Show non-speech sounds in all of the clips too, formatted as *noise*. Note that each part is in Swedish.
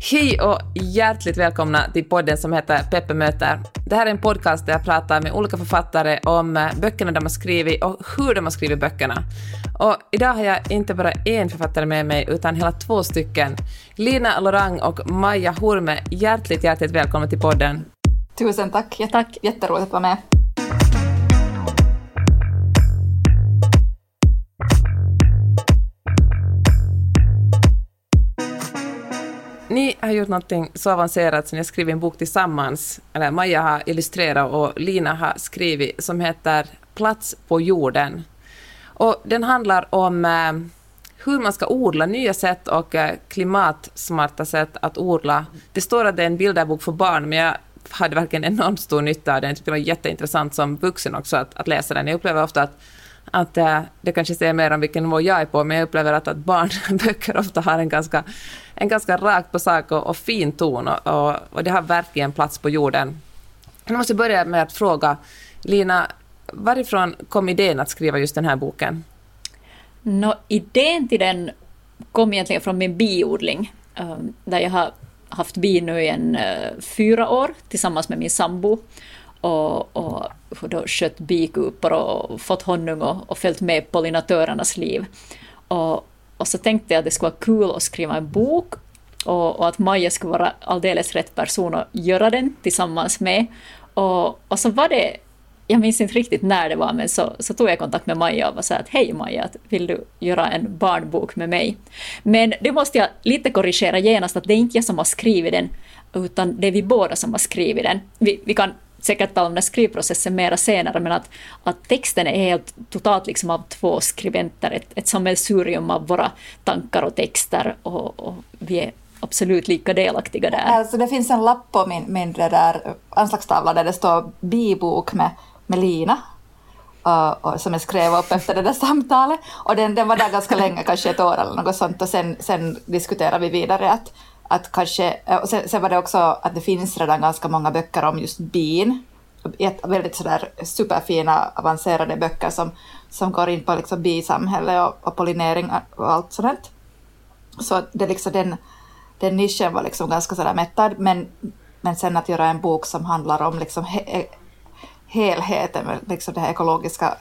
Hej och hjärtligt välkomna till podden som heter Peppe möter. Det här är en podcast där jag pratar med olika författare om eh, böckerna de har skrivit och hur de har skrivit böckerna. Och idag har jag inte bara en författare med mig utan hela två stycken. Lina Lorang och Maja Hurme, hjärtligt, hjärtligt välkomna till podden. Tusen tack, tack. jätteroligt att vara med. Ni har gjort någonting så avancerat som ni har skrivit en bok tillsammans, eller Maja har illustrerat och Lina har skrivit, som heter Plats på jorden. Och den handlar om eh, hur man ska odla, nya sätt och eh, klimatsmarta sätt att odla. Det står att det är en bilderbok för barn, men jag hade verkligen enormt stor nytta av den. Jag tyckte det var jätteintressant som vuxen också att, att läsa den. Jag upplever ofta att att äh, det kanske säger mer om vilken nivå jag är på, men jag upplever att, att barnböcker *laughs* ofta har en ganska, en ganska rakt på sak och, och fin ton och, och, och, det har verkligen plats på jorden. Jag måste börja med att fråga Lina, varifrån kom idén att skriva just den här boken? No, idén till den kom egentligen från min biodling, eh, där jag har haft bi nu i en eh, fyra år tillsammans med min sambo och, och då skött bikupor och fått honung och, och följt med pollinatörernas liv. Och, och så tänkte jag att det skulle vara kul att skriva en bok och, och, att Maja skulle vara alldeles rätt person att göra den tillsammans med. Och, och så var det, jag minns inte riktigt när det var, men så, så tog jag kontakt med Maja och sa att hej Maja, vill du göra en barnbok med mig? Men det måste jag lite korrigera genast, att det är inte jag som har skrivit den, utan det är vi båda som har skrivit den. Vi, vi kan säkert tala om den skrivprocessen mera senare, men att, att texten är helt totalt liksom av två skribenter, ett, ett sammelsurium av våra tankar och texter och, och vi är absolut lika delaktiga där. Alltså det finns en lapp på min, min där anslagstavla där det står bibok med, med Lina och, och, som jag skrev upp efter det där samtalet. Och den, den var där ganska länge, kanske ett år eller något sånt. Och sen, sen diskuterade vi vidare att, att kanske, eh, och sen, sen, var det också att det finns redan ganska många böcker om just bin. Väldigt sådär superfina avancerade böcker som, som går in på liksom bisamhälle och, och pollinering och allt sådant. Så det liksom den, den nischen var liksom ganska sådär mättad, men, men sen att göra en bok som handlar om liksom he, helheten, liksom den här ekologiska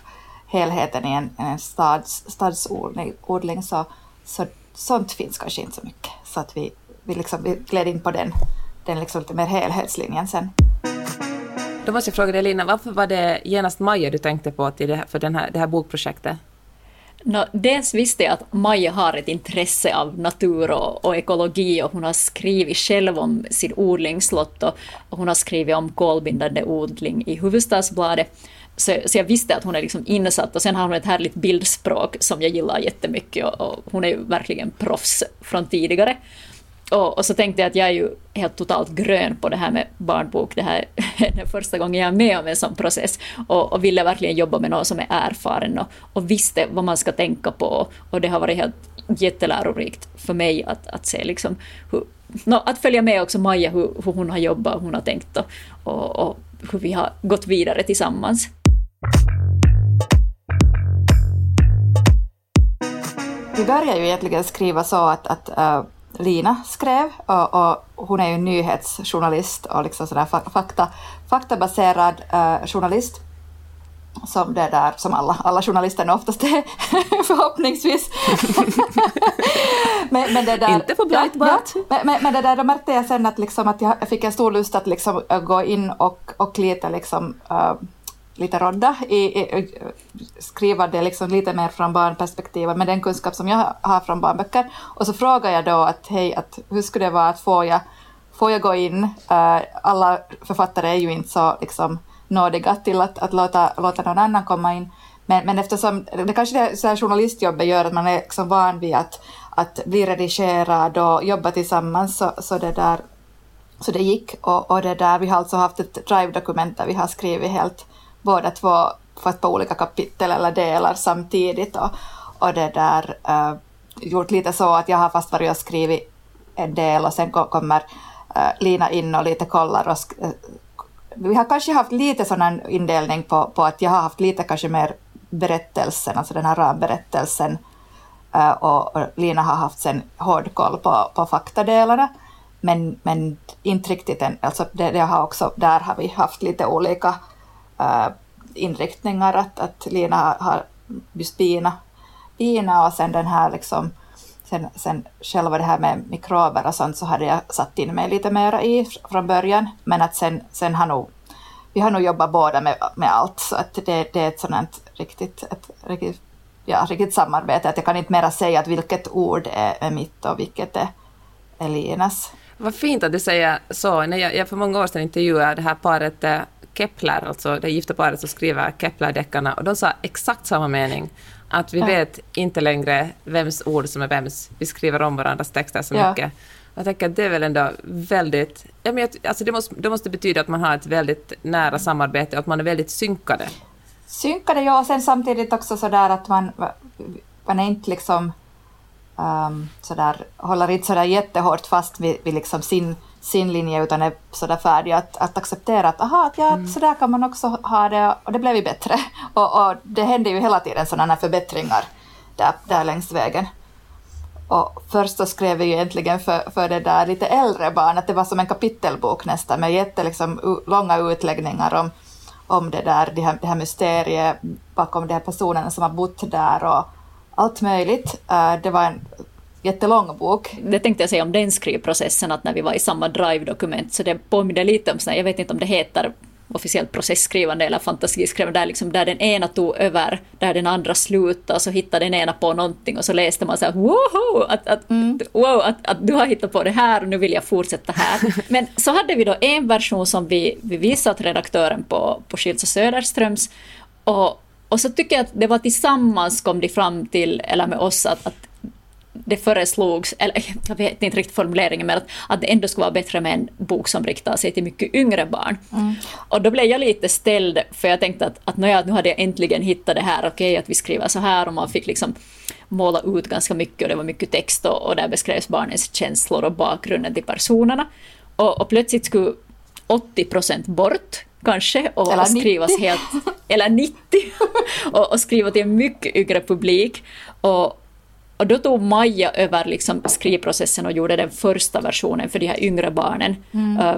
helheten i en, en stads, stadsodling, så, så sånt finns kanske inte så mycket. Så att vi, vi, liksom, vi gled in på den, den liksom lite mer helhetslinjen sen. Då måste jag fråga dig Lina, varför var det genast Maja du tänkte på till det här, för den här, det här bokprojektet? No, dels visste jag att Maja har ett intresse av natur och, och, ekologi och hon har skrivit själv om sin odlingslott och, och hon har skrivit om kolbindande odling i Huvudstadsbladet. Så, så jag visste att hon är liksom insatt och sen har hon ett härligt bildspråk som jag gillar jättemycket och, och hon är ju verkligen proffs från tidigare. Och, och, så tänkte jag att jag är ju helt totalt grön på det här med barnbok. Det här *laughs* är den första gången jag är med om en sån process. Och, och ville verkligen jobba med någon som är erfaren och, och visste vad man ska tänka på. Och det har varit helt jättelärorikt för mig att, att se liksom hur, no, att följa med också Maja hur, hur hon har jobbat och hon har tänkt och, och, och hur vi har gått vidare tillsammans. Vi började ju egentligen skriva så att, att uh Lina skrev och, och, hon är ju nyhetsjournalist och liksom sådär fakta, faktabaserad uh, journalist som det där som alla, alla journalister oftast är *laughs* förhoppningsvis. *laughs* men, men det där, Inte på Breitbart. Ja, ja, men, men, det där, då märkte jag sen att, liksom, att jag fick en stor lust att liksom, gå in och, och lite liksom, uh, lite rodda i, i, skriva det liksom lite mer från barnperspektivet med den kunskap som jag har från barnböcker. Och så frågar jag då att hej, att hur skulle det vara att få jag, får jag gå in? Uh, alla författare är ju inte så liksom, nådiga till att, att låta, låta någon annan komma in. Men, men eftersom det kanske det så här journalistjobbet gör att man är liksom van vid att, att bli redigerad och jobba tillsammans så, så det där så det gick och, och det där, vi har alltså haft ett drive-dokument där vi har skrivit helt båda två fått på olika kapitel eller delar samtidigt och, och det där uh, gjort lite så att jag har fast varit och skrivit en del och sen kommer uh, Lina in och lite kollar och uh, vi har kanske haft lite sån indelning på, på att jag har haft lite kanske mer berättelsen, alltså den här ramberättelsen och, och Lina har haft sen hård koll på, på faktadelarna. men, men inte riktigt än. Alltså det, det har också, där har vi haft lite olika äh, inriktningar. Att, att Lina har just bina, bina och sen den här liksom Sen, sen själva det här med mikrober och sånt så hade jag satt in mig lite mera i från början. Men att sen, sen har nog, vi har nog jobbat båda med, med allt så att det, det är ett sådant riktigt, ett, riktigt, ja, riktigt samarbete. Att jag kan inte mera säga att vilket ord är, är mitt och vilket är Elinas. Vad fint att du säger så. När jag, jag för många år sedan intervjuade det här paret eh, Kepler, alltså det gifta paret som skriver Kepler-deckarna, och de sa exakt samma mening. Att vi ja. vet inte längre vems ord som är vems. Vi skriver om varandras texter så ja. mycket. Jag tänker att det är väl ändå väldigt... Ja, men alltså det, måste, det måste betyda att man har ett väldigt nära samarbete och att man är väldigt synkade. Synkade, ja, och sen samtidigt också sådär att man, man är inte liksom um, sådär, håller inte sådär jättehårt fast vid, vid liksom sin, sin linje utan är sådär färdig att, att acceptera att aha, ja, mm. sådär kan man också ha det och det blev ju bättre. *laughs* Och, och det händer ju hela tiden sådana förbättringar där, där längs vägen. Och först så skrev vi ju egentligen för, för det där lite äldre barn, att det var som en kapitelbok nästan med jättelånga liksom, utläggningar om, om det där, det här, det här mysteriet bakom de här personerna som har bott där och allt möjligt. Uh, det var en jättelång bok. Det tänkte jag säga om den skrivprocessen, att när vi var i samma Drive-dokument, så det påminner lite om, sådär, jag vet inte om det heter officiellt processskrivande eller fantasiskrivande, där, liksom, där den ena tog över, där den andra slutade, så hittade den ena på någonting och så läste man så här wow, att, att, mm. wow att, att du har hittat på det här och nu vill jag fortsätta här. *laughs* Men så hade vi då en version som vi, vi visade åt redaktören på, på Schilds och Söderströms och, och så tycker jag att det var tillsammans kom de fram till, eller med oss, att, att det föreslogs, eller jag vet inte riktigt formuleringen, men att, att det ändå skulle vara bättre med en bok som riktar sig till mycket yngre barn. Mm. Och då blev jag lite ställd, för jag tänkte att, att nu hade jag äntligen hittat det här, okej okay, att vi skriver så här och man fick liksom måla ut ganska mycket och det var mycket text och, och där beskrevs barnens känslor och bakgrunden till personerna. Och, och plötsligt skulle 80 procent bort kanske och, eller och skrivas 90. helt, eller 90 *laughs* och, och skriva till en mycket yngre publik. Och, och då tog Maja över liksom skrivprocessen och gjorde den första versionen för de här yngre barnen. Mm. Uh,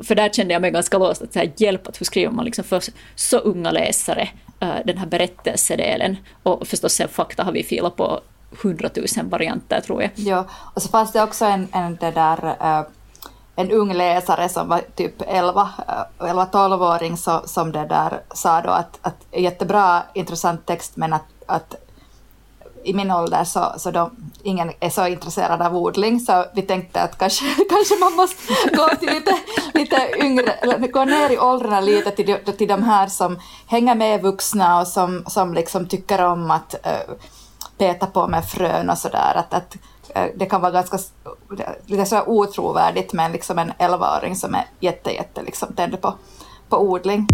för där kände jag mig ganska låst, att så här, hjälp att hur skriver man liksom för så unga läsare uh, den här berättelsedelen. Och förstås sen fakta har vi filat på hundratusen varianter tror jag. Ja, och så fanns det också en, en det där uh, en ung läsare som var typ 11, 11-12-åring så, som det där sa då att, att jättebra intressant text men att, att i min ålder så, så de, ingen är så intresserad av odling så vi tänkte att kanske, *laughs* kanske man måste gå till lite, lite yngre, gå ner i åldrarna lite till, de, till de här som hänger med vuxna och som, som liksom tycker om att uh, peta på med frön och sådär. Att, att uh, det kan vara ganska lite så otrovärdigt med liksom en 11-åring som är jätte, jätte liksom tänd på, på odling.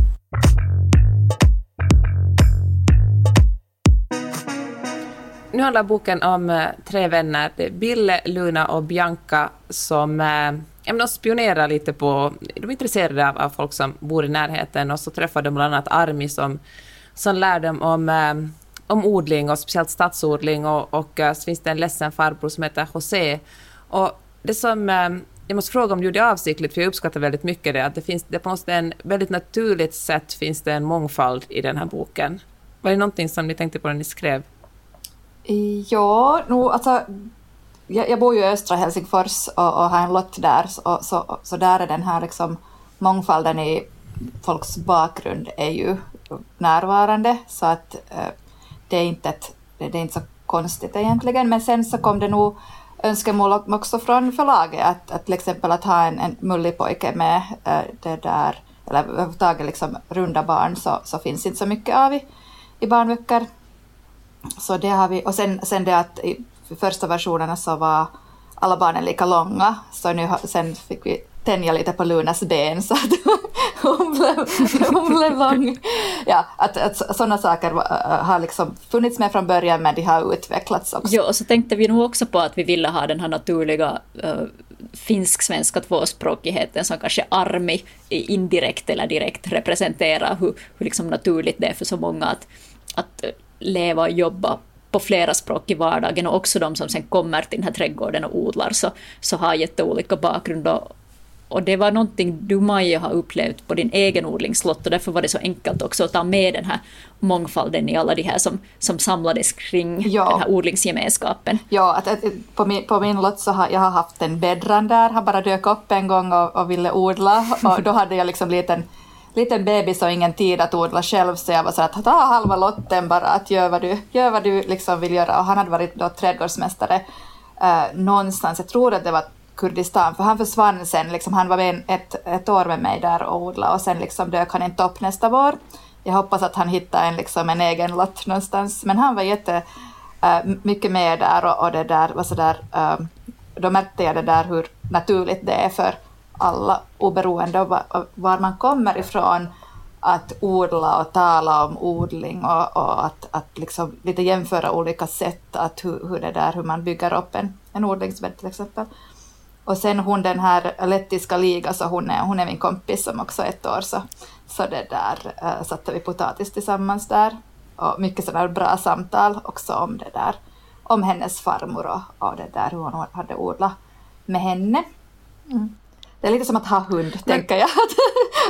Nu handlar boken om eh, tre vänner, Bille, Luna och Bianca, som eh, de spionerar lite på... De är intresserade av, av, folk som bor i närheten och så träffar de bland annat Armi som, som lär dem om, eh, om odling och speciellt stadsodling och, och eh, så finns det en ledsen farbror som heter José. Och det som eh, jag måste fråga om du gjorde avsiktligt, för jag uppskattar väldigt mycket det, att det finns det på något en väldigt naturligt sätt finns det en mångfald i den här boken. Var det någonting som ni tänkte på när ni skrev? Ja, no, alltså, jag, jag bor ju i östra Helsingfors och, och har en lott där, så, så, så där är den här liksom mångfalden i folks bakgrund är ju närvarande, så att eh, det, är inte ett, det är inte så konstigt egentligen. Men sen så kom det nog önskemål också från förlaget att, att till exempel att ha en, en mullig pojke med äh, det där, eller överhuvudtaget liksom runda barn så, så finns inte så mycket av i, i barnböcker. Så det har vi, och sen, sen det att i första versionerna så var alla barnen lika långa, så nu sen fick vi tänja lite på Lunas ben så att *laughs* hon, blev, hon blev lång. Ja, att, att sådana saker eh, har liksom funnits med från början men de har utvecklats också. Ja, och så tänkte vi nog också på att vi ville ha den här naturliga äh, finsk-svenska tvåspråkigheten som kanske Armi indirekt eller direkt representerar hur, hur liksom naturligt det är för så många att, att eh, leva och jobba på flera språk i vardagen och också de som sen kommer till den här trädgården och odlar så, så har jätteolika bakgrund och, och det var någonting du Maja har upplevt på din egen odlingslott och därför var det så enkelt också att ta med den här mångfalden i alla de här som, som samlades kring ja. den här odlingsgemenskapen. Ja, att, att, på, min, på min lott så har jag har haft en bäddran där, han bara dök upp en gång och, och ville odla *laughs* och då hade jag liksom liten liten bebis och ingen tid att odla själv så jag var så att ta halva lotten bara, att gör vad du, gör vad du liksom vill göra. Och han hade varit då trädgårdsmästare eh, någonstans, jag tror att det var Kurdistan, för han försvann sen, liksom, han var med ett, ett år med mig där och odlade och sen liksom dök han inte upp nästa vår. Jag hoppas att han hittar en, liksom, en egen lott någonstans, men han var jätte äh, mycket med där och, och det där var så där, äh, då märkte jag det där hur naturligt det är för alla, oberoende av var man kommer ifrån, att odla och tala om odling och, och att, att liksom lite jämföra olika sätt, att hur, hur, det där, hur man bygger upp en, en odlingsbädd till exempel. Och sen hon den här lettiska liga, så hon är, hon är min kompis som också är ett år, så, så det där äh, satte vi potatis tillsammans där. Och mycket sådana bra samtal också om det där, om hennes farmor och, och det där hur hon hade odlat med henne. Mm. Det är lite som att ha hund, Men... tänker jag. *laughs*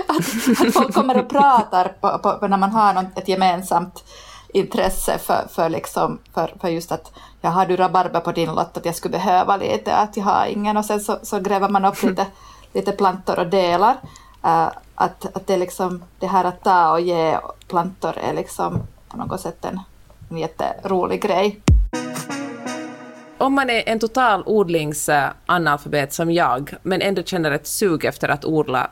Att, att, att, folk kommer och pratar på, på, när man har något, ett gemensamt intresse för, för, liksom, för, för just att jag har du rabarber på din lott, att jag skulle behöva lite, att jag har ingen och sen så, så gräver man upp lite, *laughs* lite plantor och delar. Uh, att, att det, liksom, det här att ta och ge plantor är liksom på något sätt en, en jätterolig grej. Om man är en total odlingsanalfabet som jag, men ändå känner ett sug efter att odla,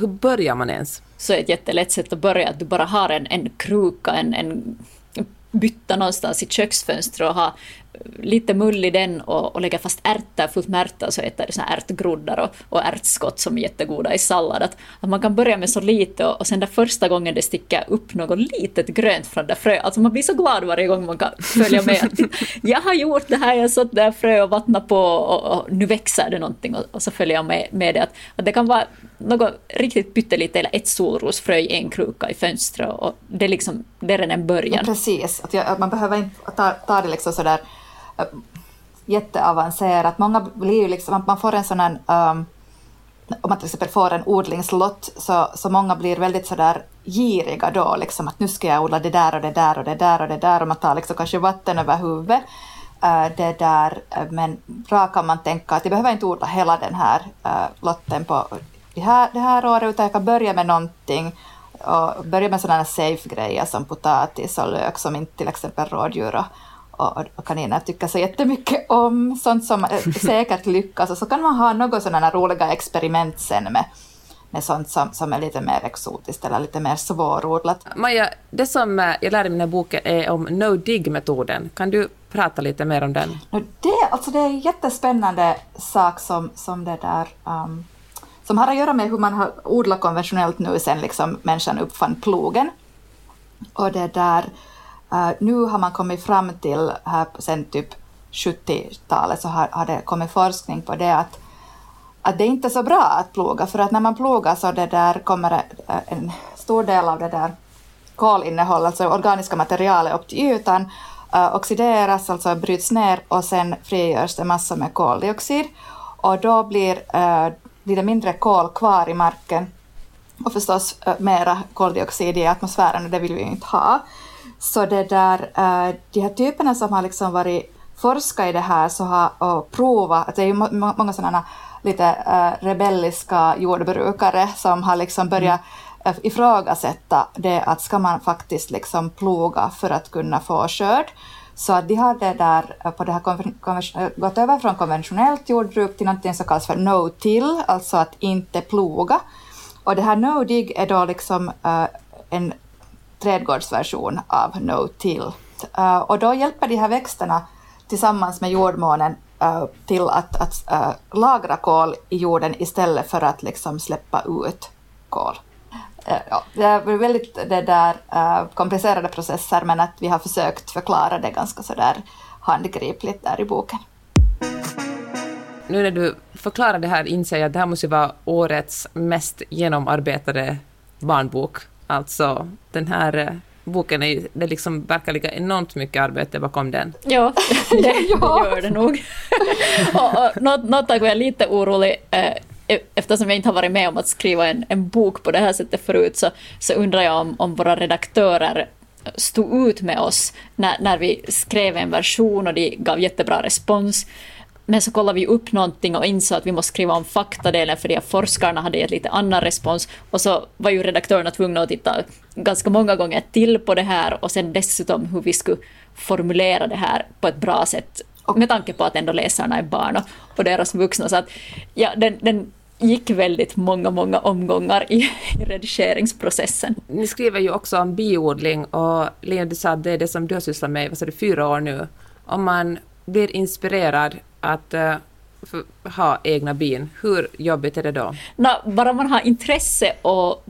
hur börjar man ens? Så ett jättelätt sätt att börja att du bara har en, en kruka, en, en bytta någonstans i köksfönstret och ha lite mull i den och, och lägga fast ärtor, fullt med ärtor, så äter det ärtgroddar och, och ärtskott som är jättegoda i sallad. Att, att man kan börja med så lite och, och sen där första gången det sticker upp något litet grönt från det frö, alltså man blir så glad varje gång man kan följa med. Att, *laughs* jag har gjort det här, jag har sått där frö och vattnat på och, och, nu växer det någonting och, och så följer jag med, med det. Att, att det kan vara något riktigt pyttelite eller ett solrosfrö i en kruka i fönstret och det är liksom, det är redan en början. Ja, precis, att, jag, att man behöver inte ta, ta det liksom sådär Äh, jätteavancerat. Många blir ju liksom, man får en sån här, um, om man till exempel får en odlingslott, så, så många blir väldigt sådär giriga då, liksom att nu ska jag odla det där och det där och det där och det där och man tar liksom kanske vatten över huvudet. Uh, det där, men bra kan man tänka att jag behöver inte odla hela den här uh, lotten på det här, det här året, utan jag kan börja med någonting och börja med sådana safe grejer som potatis och lök som inte till exempel rådjur och, och, och kaniner tycker så jättemycket om, sånt som säkert lyckas. Och så kan man ha några sådana roliga experiment sen med, med sånt som, som är lite mer exotiskt eller lite mer svårodlat. Maja, det som eh, jag lärde mig i den här boken är om no-dig-metoden. Kan du prata lite mer om den? Det, alltså det är en jättespännande sak som, som det där um, som har att göra med hur man har odlat konventionellt nu sen liksom människan uppfann plogen. Och det där, Uh, nu har man kommit fram till, här sen typ 70-talet, så har, har det kommit forskning på det att, att det är inte är så bra att ploga, för att när man plogar så det där kommer en stor del av det där kolinnehållet, alltså organiska materialet upp till ytan, uh, oxideras, alltså bryts ner och sen frigörs det massor med koldioxid. Och då blir, eh, uh, blir det mindre kol kvar i marken och förstås uh, mera koldioxid i atmosfären och det vill vi ju inte ha. Så det där, uh, de här typerna som har liksom varit forska i det här så har, och provat, att det är ju må, många sådana lite uh, rebelliska jordbrukare som har liksom börjat mm. ifrågasätta det att ska man faktiskt liksom ploga för att kunna få skörd. Så att de har det där, på det här gått över från konventionellt jordbruk till något som kallas för no-till, alltså att inte ploga. Och det här no-dig är då liksom uh, en trädgårdsversion av no-till. Uh, och då hjälper de här växterna tillsammans med jordmånen uh, till att, att uh, lagra kol i jorden istället för att liksom släppa ut kol. Ja, det är väldigt det där, komplicerade processer men att vi har försökt förklara det ganska så där handgripligt där i boken. Nu när du förklarar det här inser jag att det här måste vara årets mest genomarbetade barnbok Alltså den här eh, boken är, det liksom verkar ligga enormt mycket arbete bakom den. Ja, *laughs* det, det *laughs* gör det nog. *laughs* och, och, något, något jag är lite orolig eh, e-, eftersom jag inte har varit med om att skriva en, en bok på det här sättet förut så, så undrar jag om, om våra redaktörer stod ut med oss när, när vi skrev en version och de gav jättebra respons. Men så kollade vi upp någonting och insåg att vi måste skriva om faktadelen för de forskarna hade gett lite annan respons. Och så var ju redaktörerna tvungna att titta ganska många gånger till på det här och sen dessutom hur vi skulle formulera det här på ett bra sätt med tanke på att ändå läsarna är barn och, och deras vuxna. Så att, ja, den, den gick väldigt många, många omgångar i, i redigeringsprocessen. Ni skriver ju också om biodling och Lena, du sa att det är det som du har sysslat med i fyra år nu. Om man blir inspirerad att uh, ha egna bin, hur jobbigt är det då? No, bara man har intresse och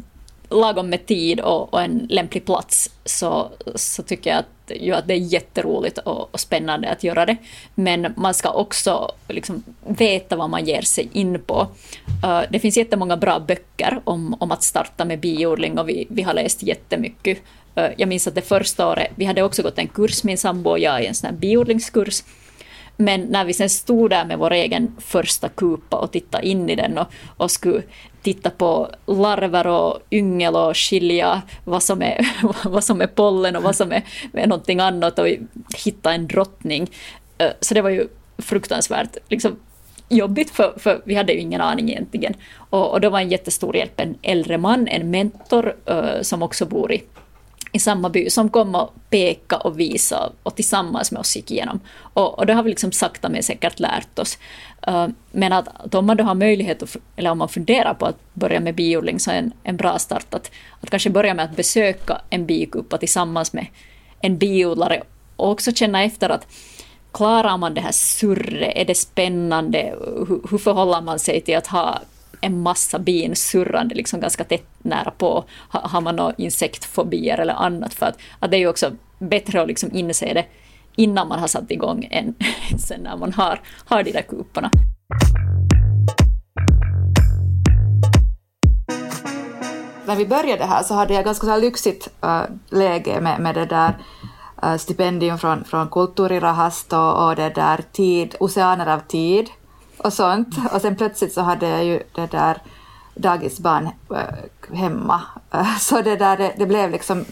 lagom med tid och, och, en lämplig plats så, så tycker jag att, ju att det är jätteroligt och, och spännande att göra det. Men man ska också liksom veta vad man ger sig in på. Uh, det finns jättemånga bra böcker om, om att starta med biodling och vi, vi har läst jättemycket. Uh, jag minns att det första året, vi hade också gått en kurs, min sambo och jag, i en sån här biodlingskurs. Men när vi sen stod där med vår egen första kupa och tittade in i den och, och skulle titta på larver och yngel och skilja vad som är, *laughs* vad som är pollen och vad som är, är någonting annat och hitta en drottning. Eh, så det var ju fruktansvärt liksom, jobbigt för, för vi hade ju ingen aning egentligen. Och, och då var en jättestor hjälp, en äldre man, en mentor eh, som också bor i i samma by som kom och peka och visa och tillsammans med oss gick igenom. Och, och det har vi liksom sakta men säkert lärt oss. Uh, men att, att, om man då har möjlighet, att, eller om man funderar på att börja med biodling så är en, en bra start att, att kanske börja med att besöka en bikupa tillsammans med en biodlare och också känna efter att klarar man det här surret, är det spännande, hur, hur förhåller man sig till att ha en massa bin surrande liksom ganska tätt nära på. Har, man några insektfobier eller annat? För att, att det är ju också bättre att liksom inse det innan man har satt igång än *laughs* sen när man har, har de där kuporna. När vi började här så hade jag ganska så lyxigt äh, läge med, med det där äh, stipendium från, från Kulturirahast och, och det där tid, oceaner av tid och sånt. Och sen plötsligt så hade jag ju det där dagisbarn äh, hemma. Äh, *laughs* så det där, det, det, blev liksom,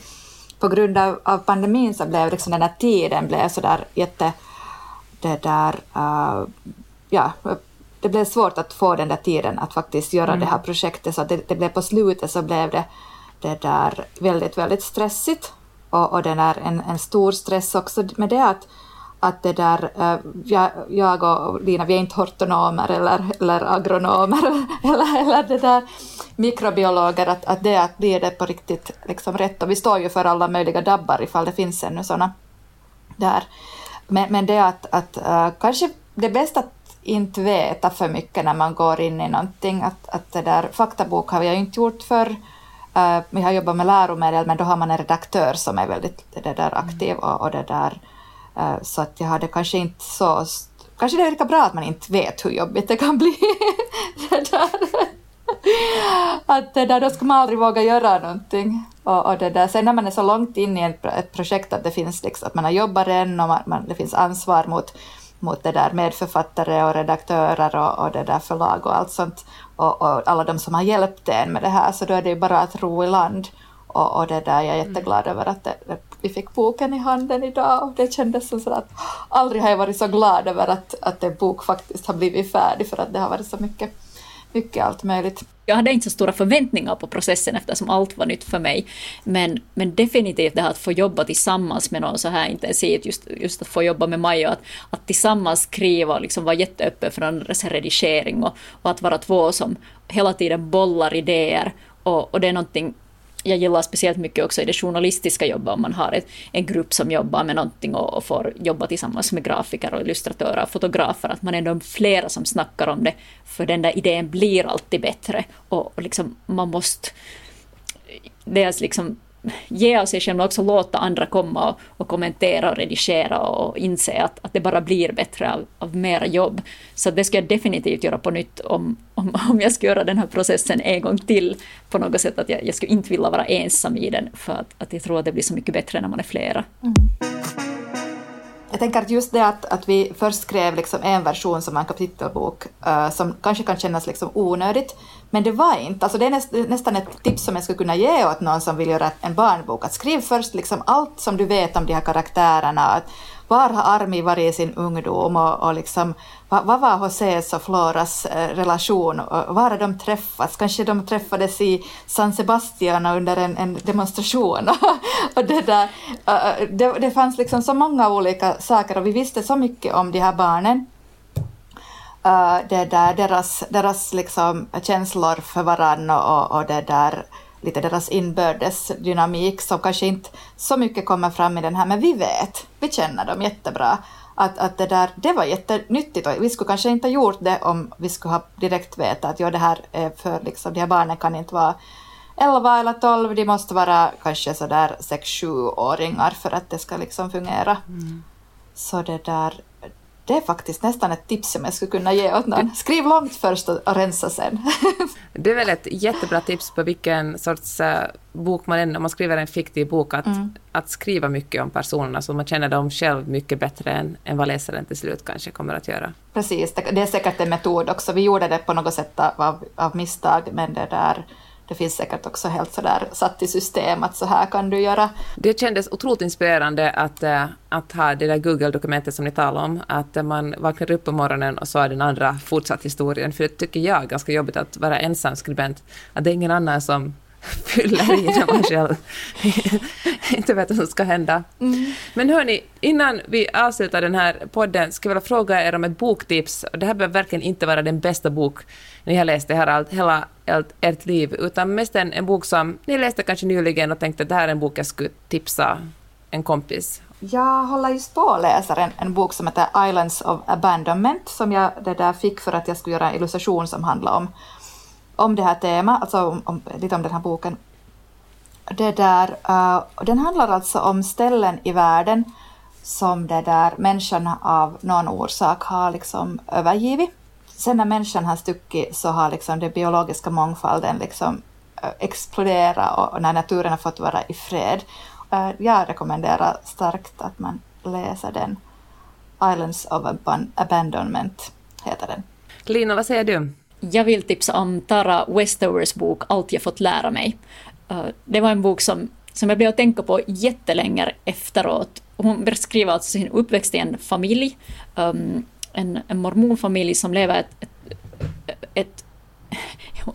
på grund av, av pandemin så blev liksom den här tiden blev så där jätte, det där, uh, ja, det blev svårt att få den där tiden att faktiskt göra mm. det här projektet, så det, det, blev på slutet så blev det, det där väldigt, väldigt stressigt. Och, och den är en, en stor stress också med det att att det där, eh, jag, jag och Lina, vi är inte hortonomer eller, eller agronomer *laughs* eller, eller det där mikrobiologer, att, att det att blir det på riktigt liksom rätt. Och vi står ju för alla möjliga dabbar ifall det finns ännu sådana där. Men, men det att, att eh, kanske det är bäst att inte veta för mycket när man går in i någonting. Att, att det där, faktabok har jag inte gjort för. Eh, vi har jobbat med läromedel men då har man en redaktör som är väldigt det där aktiv och, och det där Eh, så att jag hade kanske inte så... Kanske det är lika bra att man inte vet hur jobbigt det kan bli. *laughs* det där. Att det där, då ska man aldrig våga göra någonting. Och, och det där. Sen när man är så långt in i ett, ett projekt att det finns liksom, att man har jobbat än och man, man, det finns ansvar mot, mot det där medförfattare och redaktörer och, och det där förlag och allt sånt och, och alla de som har hjälpt en med det här så då är det ju bara att ro i land. Och, och det där, jag är mm. jätteglad över att det, det, vi fick boken i handen idag och det kändes som så att aldrig har jag varit så glad över att, att en bok faktiskt har blivit färdig för att det har varit så mycket, mycket allt möjligt. Jag hade inte så stora förväntningar på processen eftersom allt var nytt för mig. Men, men definitivt det här att få jobba tillsammans med någon så här intensivt, just, just att få jobba med Maja, att, att tillsammans skriva och liksom vara jätteöppen för andras redigering och, och att vara två som hela tiden bollar idéer och, och det är någonting jag gillar speciellt mycket också i det journalistiska jobbet om man har ett, en grupp som jobbar med någonting och, och får jobba tillsammans med grafiker och illustratörer och fotografer, att man är de flera som snackar om det, för den där idén blir alltid bättre. Och, och liksom man måste... Dels alltså liksom ge av sig själv men också låta andra komma och, och kommentera och redigera och inse att, att det bara blir bättre av, av mera jobb. Så det ska jag definitivt göra på nytt om, om, om jag ska göra den här processen en gång till på något sätt. Att jag, jag skulle inte vilja vara ensam i den för att, att jag tror att det blir så mycket bättre när man är flera. Mm. Jag tänker att just det att, att vi först skrev liksom en version som en kapitelbok uh, som kanske kan kännas liksom onödigt, men det var inte. Alltså det är näst, nästan ett tips som jag skulle kunna ge åt någon som vill göra en barnbok. Att skriv först liksom allt som du vet om de här karaktärerna. Att var har Armi varit i sin ungdom och, och liksom, vad, vad var Josés och Floras eh, relation? Och var har de träffats? Kanske de träffades i San Sebastian under en, en demonstration. *laughs* och det, där, eh, eh, det, det fanns liksom så många olika saker och vi visste så mycket om de här barnen. Uh, det där, deras, deras liksom känslor för varandra och, och det där lite deras inbördes dynamik som kanske inte så mycket kommer fram i den här, men vi vet, vi känner dem jättebra. Att, att det där, det var jättenyttigt och vi skulle kanske inte ha gjort det om vi skulle ha direkt vetat att ja, det här är för liksom, de här barnen kan inte vara 11 eller 12, de måste vara kanske sådär 6-7-åringar för att det ska liksom fungera. Mm. Så det där, det är faktiskt nästan ett tips som jag skulle kunna ge åt någon. Skriv långt först och, rensa sen. *laughs* det är väl ett jättebra tips på vilken sorts uh, bok man än, om man skriver en fiktiv bok, att, mm. att skriva mycket om personerna så man känner dem själv mycket bättre än, än vad läsaren till slut kanske kommer att göra. Precis, det, det är säkert en metod också. Vi gjorde det på något sätt av, av misstag, men det där det finns säkert också helt sådär satt i system att så här kan du göra. Det kändes otroligt inspirerande att, äh, att ha det där Google-dokumentet som ni talade om, att man vaknar upp på morgonen och så är den andra fortsatt historien, för det tycker jag är ganska jobbigt att vara ensam skribent, att det är ingen annan som *laughs* fyller i när man själv *laughs* inte vet vad som ska hända. Mm. Men hörni, innan vi avslutar den här podden skulle jag vilja fråga er om ett boktips. Det här behöver verkligen inte vara den bästa bok ni har läst det här allt, hela ert liv, utan mest en, en bok som ni läste kanske nyligen och tänkte att det här är en bok jag skulle tipsa en kompis jag håller just på att läsa en, en bok som heter Islands of Abandonment som jag det där fick för att jag skulle göra en illustration som handlar om om det här temat, alltså om, om, lite om den här boken. Det där, uh, den handlar alltså om ställen i världen som det där människan av någon orsak har liksom övergivit. Sen när människan har stuckit så har liksom den biologiska mångfalden liksom uh, exploderat och, och när naturen har fått vara i fred. Uh, jag rekommenderar starkt att man läser den. Islands of Abandonment heter den. Lina, vad säger du? Jag vill tipsa om Tara Westowers bok Allt jag fått lära mig. Uh, det var en bok som, som jag blev att tänka på jättelänge efteråt. Hon beskriver alltså sin uppväxt i en familj, um, en, en mormonfamilj som lever ett, ett, ett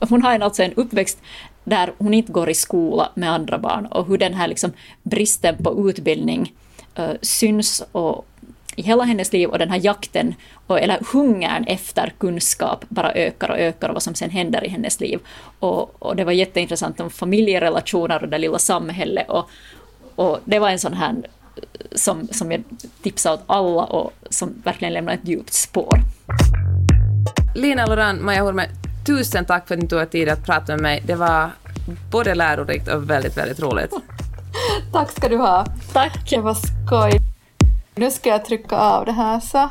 hon har alltså en uppväxt där hon inte går i skola med andra barn och hur den här liksom bristen på utbildning uh, syns och, i hela hennes liv och den här jakten, och, eller hungern efter kunskap bara ökar och ökar och vad som sen händer i hennes liv. Och, och det var jätteintressant om familjerelationer och det lilla samhället och, och det var en sån här som, som jag tipsar åt alla och som verkligen lämnar ett djupt spår. Lina Loran, Maja Hurme, tusen tack för att ni tog er tid att prata med mig. Det var både lärorikt och väldigt, väldigt roligt. *laughs* tack ska du ha. Tack. Det var skoj. Nu ska jag trycka av det här så.